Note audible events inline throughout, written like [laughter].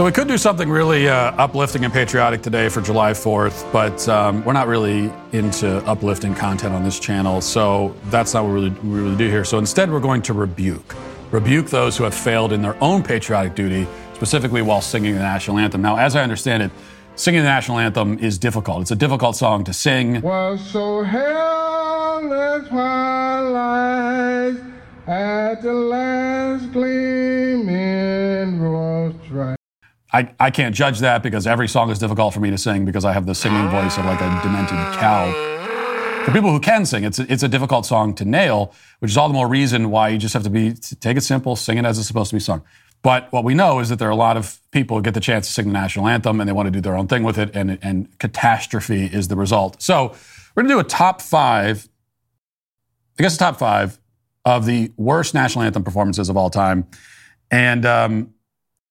So we could do something really uh, uplifting and patriotic today for July 4th, but um, we're not really into uplifting content on this channel, so that's not what we really, we really do here. So instead, we're going to rebuke. Rebuke those who have failed in their own patriotic duty, specifically while singing the national anthem. Now, as I understand it, singing the national anthem is difficult. It's a difficult song to sing. So at the last gleaming right. I, I can't judge that because every song is difficult for me to sing because I have the singing voice of like a demented cow. For people who can sing, it's a, it's a difficult song to nail, which is all the more reason why you just have to be take it simple, sing it as it's supposed to be sung. But what we know is that there are a lot of people who get the chance to sing the national anthem and they want to do their own thing with it, and, and catastrophe is the result. So we're going to do a top five, I guess a top five of the worst national anthem performances of all time. And um,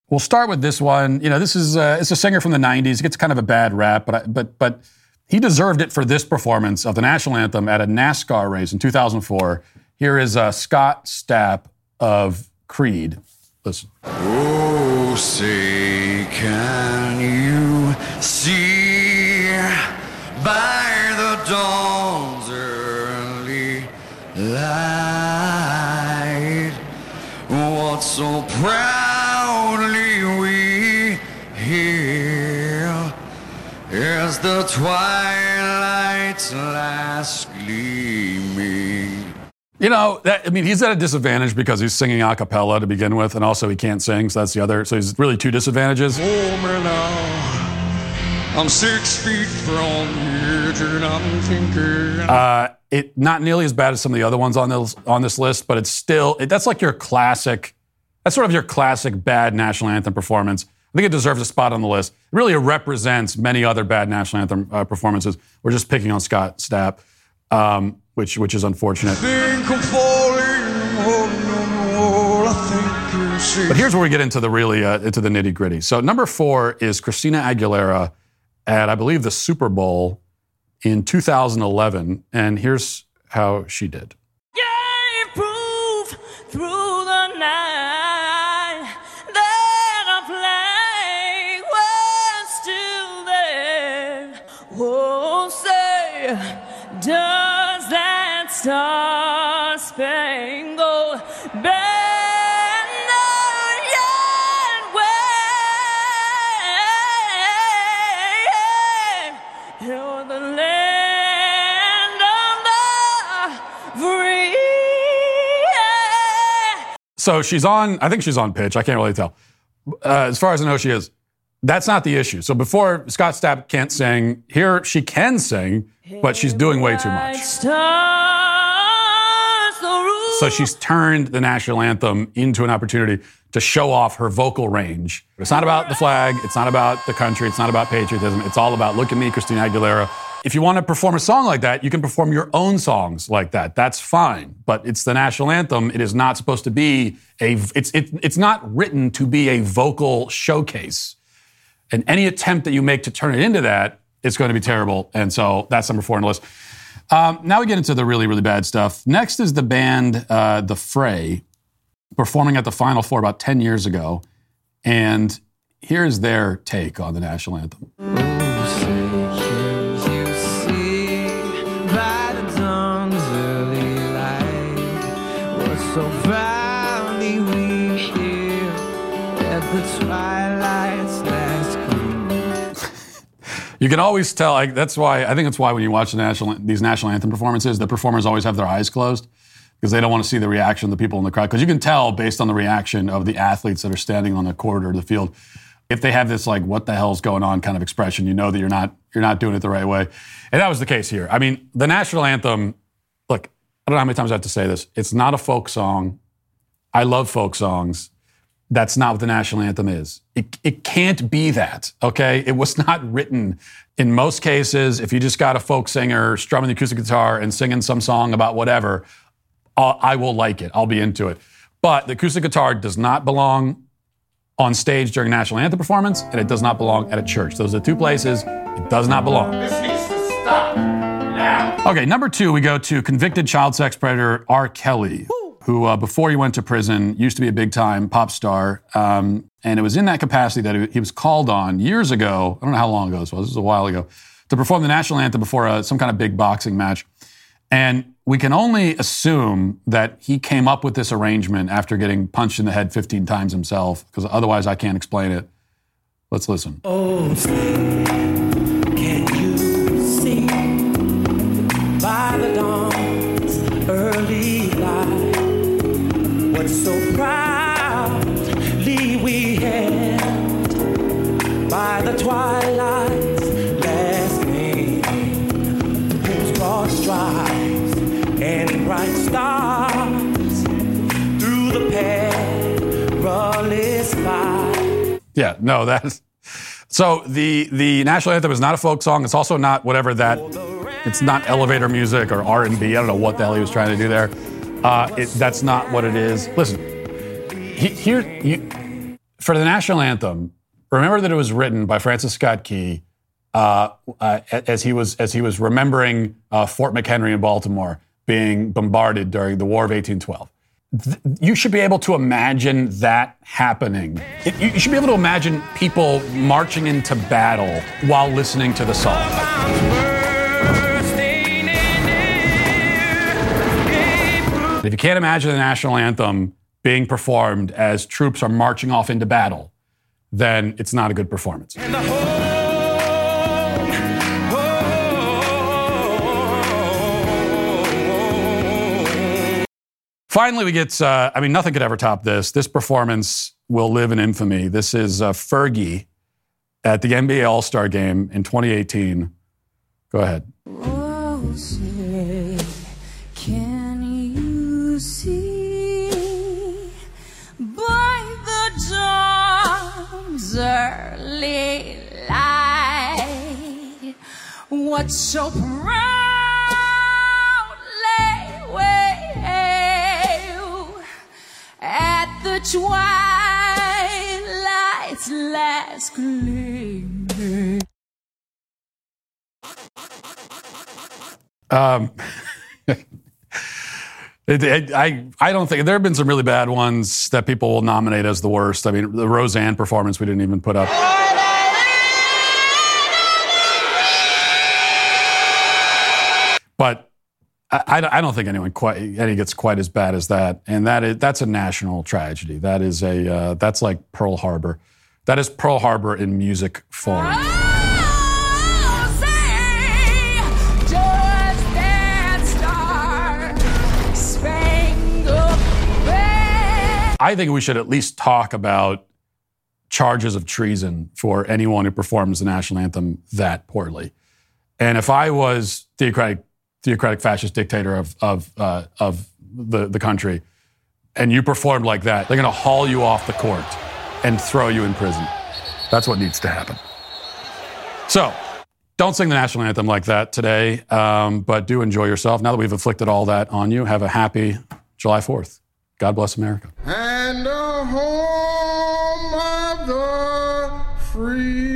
we'll start with this one. You know, this is uh, it's a singer from the '90s. He gets kind of a bad rap, but I, but but he deserved it for this performance of the national anthem at a NASCAR race in 2004. Here is uh, Scott Stapp of Creed. Listen. Oh, say, can you see by the dawn's early light what so proudly as the twilight's last gleaming? You know, that, I mean, he's at a disadvantage because he's singing a cappella to begin with, and also he can't sing, so that's the other. So he's really two disadvantages. Now. I'm six feet from the edge and I'm thinking. Uh, it not nearly as bad as some of the other ones on this on this list, but it's still it, that's like your classic. That's sort of your classic bad national anthem performance. I think it deserves a spot on the list. It really represents many other bad national anthem uh, performances. We're just picking on Scott Stapp, um, which which is unfortunate. But here's where we get into the really uh, into the nitty gritty. So number four is Christina Aguilera at I believe the Super Bowl in 2011, and here's how she did. gave So she's on. I think she's on pitch. I can't really tell. Uh, as far as I know, she is. That's not the issue. So before Scott Stapp can't sing, here she can sing, but she's doing way too much. So she's turned the national anthem into an opportunity to show off her vocal range. It's not about the flag. It's not about the country. It's not about patriotism. It's all about look at me, Christina Aguilera. If you want to perform a song like that, you can perform your own songs like that. That's fine. But it's the national anthem. It is not supposed to be a. It's it, it's not written to be a vocal showcase. And any attempt that you make to turn it into that is going to be terrible. And so that's number four on the list. Um, now we get into the really, really bad stuff. Next is the band uh, The Fray, performing at the Final Four about 10 years ago. And here's their take on the national anthem. You can always tell. Like, that's why I think that's why when you watch the national these national anthem performances, the performers always have their eyes closed because they don't want to see the reaction of the people in the crowd. Because you can tell based on the reaction of the athletes that are standing on the corridor of the field, if they have this like "what the hell's going on" kind of expression, you know that you're not you're not doing it the right way. And that was the case here. I mean, the national anthem. Look, I don't know how many times I have to say this. It's not a folk song. I love folk songs. That's not what the national anthem is. It, it can't be that, okay? It was not written in most cases. If you just got a folk singer strumming the acoustic guitar and singing some song about whatever, uh, I will like it. I'll be into it. But the acoustic guitar does not belong on stage during national anthem performance, and it does not belong at a church. Those are the two places it does not belong. This needs to stop now. Okay, number two, we go to convicted child sex predator R. Kelly, who, uh, before he went to prison, used to be a big time pop star. Um, and it was in that capacity that he- was called on years ago. I don't know how long ago this was, this was a while ago, to perform the national anthem before uh some kind of big boxing match. And we can only assume that he came up with this arrangement after getting punched in the head 15 times himself, because otherwise I can't explain it. Let's listen. Oh, so proudly we held by the twilight's last gleam, whose broad stripes and bright stars through the perilous fight. Yeah, no, that's so the the national anthem is not a folk song. It's also not whatever that. It's not elevator music or R and B. I don't know what the hell he was trying to do there. Uh, it, that's not what it is. Listen, he, here you, for the national anthem. Remember that it was written by Francis Scott Key uh, uh, as he was as he was remembering uh, Fort McHenry in Baltimore being bombarded during the War of 1812 you should be able to imagine that happening. You should be able to imagine people marching into battle while listening to the song. If you can't imagine the national anthem being performed as troops are marching off into battle, then it's not a good performance. Finally, we get, uh, I mean, nothing could ever top this. This performance will live in infamy. This is uh, Fergie at the NBA All Star game in 2018. Go ahead. Oh, what so proudly at the twilight's last gleaming? Um, [laughs] I, I don't think there have been some really bad ones that people will nominate as the worst. I mean, the Roseanne performance we didn't even put up. But I, I- don't think anyone quite any gets quite as bad as that, and that is that's a national tragedy. That is a uh, that's like Pearl Harbor. That is Pearl Harbor in music form. Oh, say, I think we should at least talk about charges of treason for anyone who performs the national anthem that poorly. And if I was theocratic, theocratic fascist dictator of of uh, of the the country, and you performed like that, they're going to haul you off the court and throw you in prison. That's what needs to happen. So. Don't sing the national anthem like that today, um, but do enjoy yourself. Now that we've inflicted all that on you, have a happy July 4th. God bless America. and the home of the free.